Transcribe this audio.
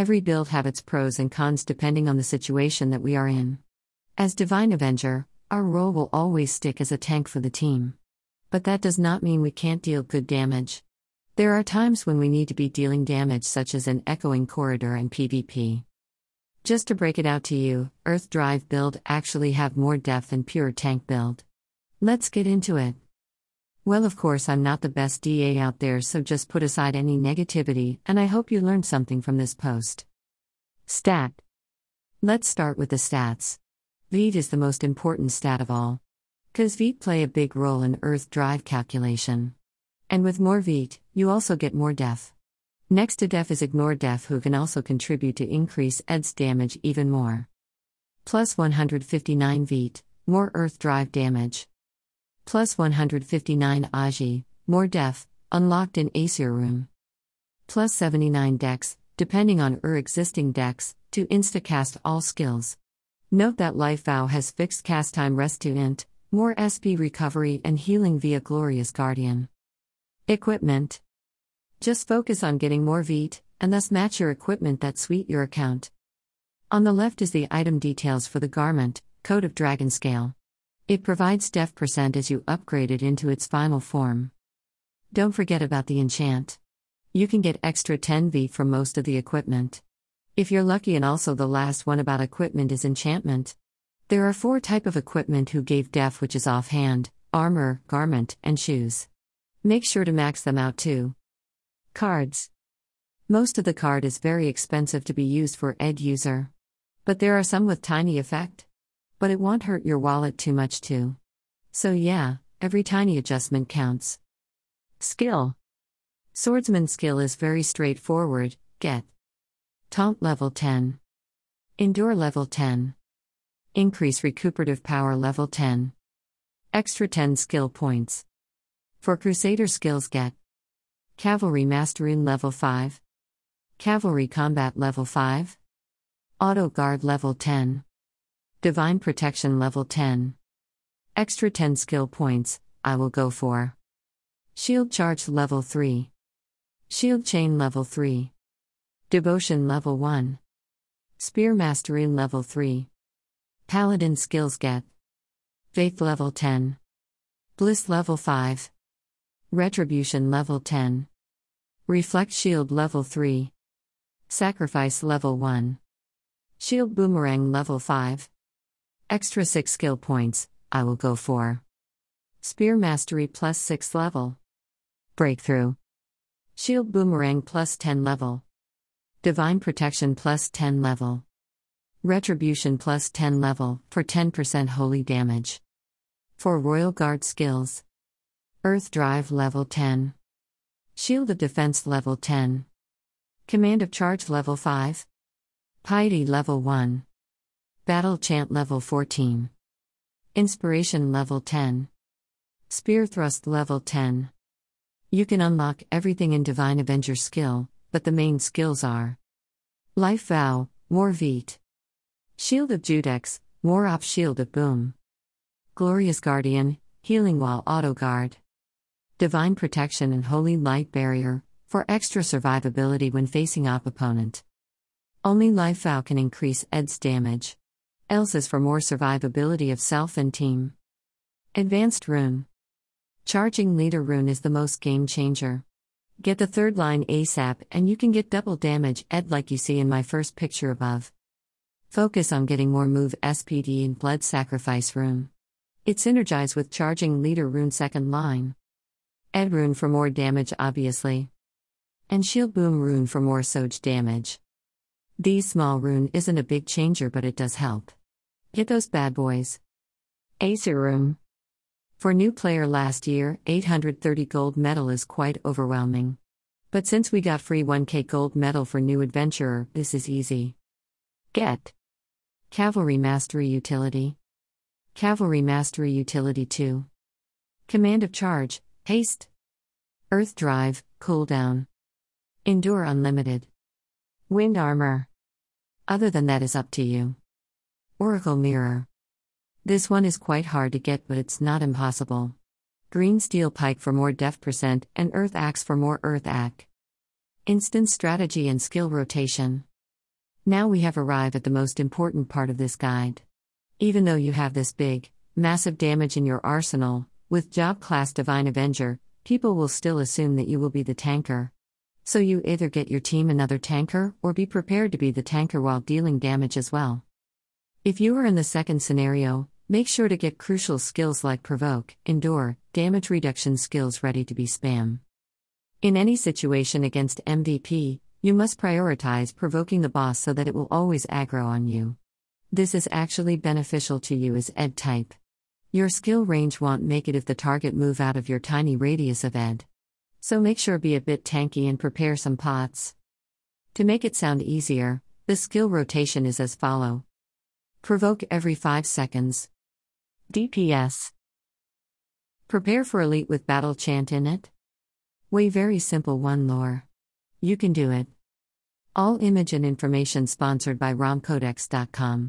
Every build have its pros and cons depending on the situation that we are in. As Divine Avenger, our role will always stick as a tank for the team. But that does not mean we can't deal good damage. There are times when we need to be dealing damage, such as an echoing corridor and PvP. Just to break it out to you, Earth Drive build actually have more depth than pure tank build. Let's get into it. Well, of course, I'm not the best DA out there, so just put aside any negativity, and I hope you learned something from this post. Stat. Let's start with the stats. Veet is the most important stat of all. Cause Veet play a big role in Earth drive calculation. And with more Veet, you also get more def. Next to def is ignore def, who can also contribute to increase ED's damage even more. Plus 159 Veet, more Earth drive damage plus 159 Aji, more def, unlocked in Aesir Room. Plus 79 Dex, depending on Ur existing Dex, to instacast all skills. Note that Life Vow has fixed cast time rest to int, more SP recovery and healing via Glorious Guardian. Equipment. Just focus on getting more Veet, and thus match your equipment that suit your account. On the left is the item details for the garment, Coat of Dragon Scale. It provides def percent as you upgrade it into its final form. Don't forget about the enchant. You can get extra 10V from most of the equipment. If you're lucky and also the last one about equipment is enchantment. There are four type of equipment who gave def which is offhand, armor, garment, and shoes. Make sure to max them out too. Cards. Most of the card is very expensive to be used for ed user. But there are some with tiny effect but it won't hurt your wallet too much, too. So, yeah, every tiny adjustment counts. Skill Swordsman skill is very straightforward get. Taunt level 10. Endure level 10. Increase recuperative power level 10. Extra 10 skill points. For Crusader skills get Cavalry Masterin level 5. Cavalry Combat level 5. Auto Guard level 10. Divine Protection Level 10. Extra 10 skill points, I will go for. Shield Charge Level 3. Shield Chain Level 3. Devotion Level 1. Spear Mastery Level 3. Paladin Skills Get. Faith Level 10. Bliss Level 5. Retribution Level 10. Reflect Shield Level 3. Sacrifice Level 1. Shield Boomerang Level 5. Extra 6 skill points, I will go for. Spear Mastery plus 6 level. Breakthrough. Shield Boomerang plus 10 level. Divine Protection plus 10 level. Retribution plus 10 level, for 10% holy damage. For Royal Guard skills. Earth Drive level 10. Shield of Defense level 10. Command of Charge level 5. Piety level 1. Battle Chant Level 14. Inspiration Level 10. Spear Thrust Level 10. You can unlock everything in Divine Avenger skill, but the main skills are Life Vow, More Veet. Shield of Judex, More Op Shield of Boom. Glorious Guardian, Healing while Auto Guard. Divine Protection and Holy Light Barrier, for extra survivability when facing op opponent. Only Life Vow can increase ED's damage. Else is for more survivability of self and team. Advanced Rune. Charging Leader Rune is the most game changer. Get the third line ASAP and you can get double damage ed like you see in my first picture above. Focus on getting more move SPD and Blood Sacrifice Rune. It synergize with Charging Leader Rune second line. Ed Rune for more damage obviously. And Shield Boom Rune for more Soj damage. These small rune isn't a big changer but it does help. Get those bad boys. Room. For new player last year, 830 gold medal is quite overwhelming. But since we got free 1k gold medal for new adventurer, this is easy. Get. Cavalry Mastery Utility. Cavalry Mastery Utility 2. Command of Charge, Haste. Earth Drive, Cooldown. Endure Unlimited. Wind Armor. Other than that is up to you. Oracle Mirror. This one is quite hard to get, but it's not impossible. Green Steel Pike for more def percent, and Earth Axe for more Earth Act. Instant strategy and skill rotation. Now we have arrived at the most important part of this guide. Even though you have this big, massive damage in your arsenal, with job class Divine Avenger, people will still assume that you will be the tanker. So you either get your team another tanker or be prepared to be the tanker while dealing damage as well. If you are in the second scenario, make sure to get crucial skills like provoke, endure, damage reduction skills ready to be spam. In any situation against MVP, you must prioritize provoking the boss so that it will always aggro on you. This is actually beneficial to you as ed type. Your skill range won't make it if the target move out of your tiny radius of ed. So make sure be a bit tanky and prepare some pots. To make it sound easier, the skill rotation is as follow. Provoke every 5 seconds. DPS. Prepare for elite with battle chant in it. Way very simple one lore. You can do it. All image and information sponsored by romcodex.com.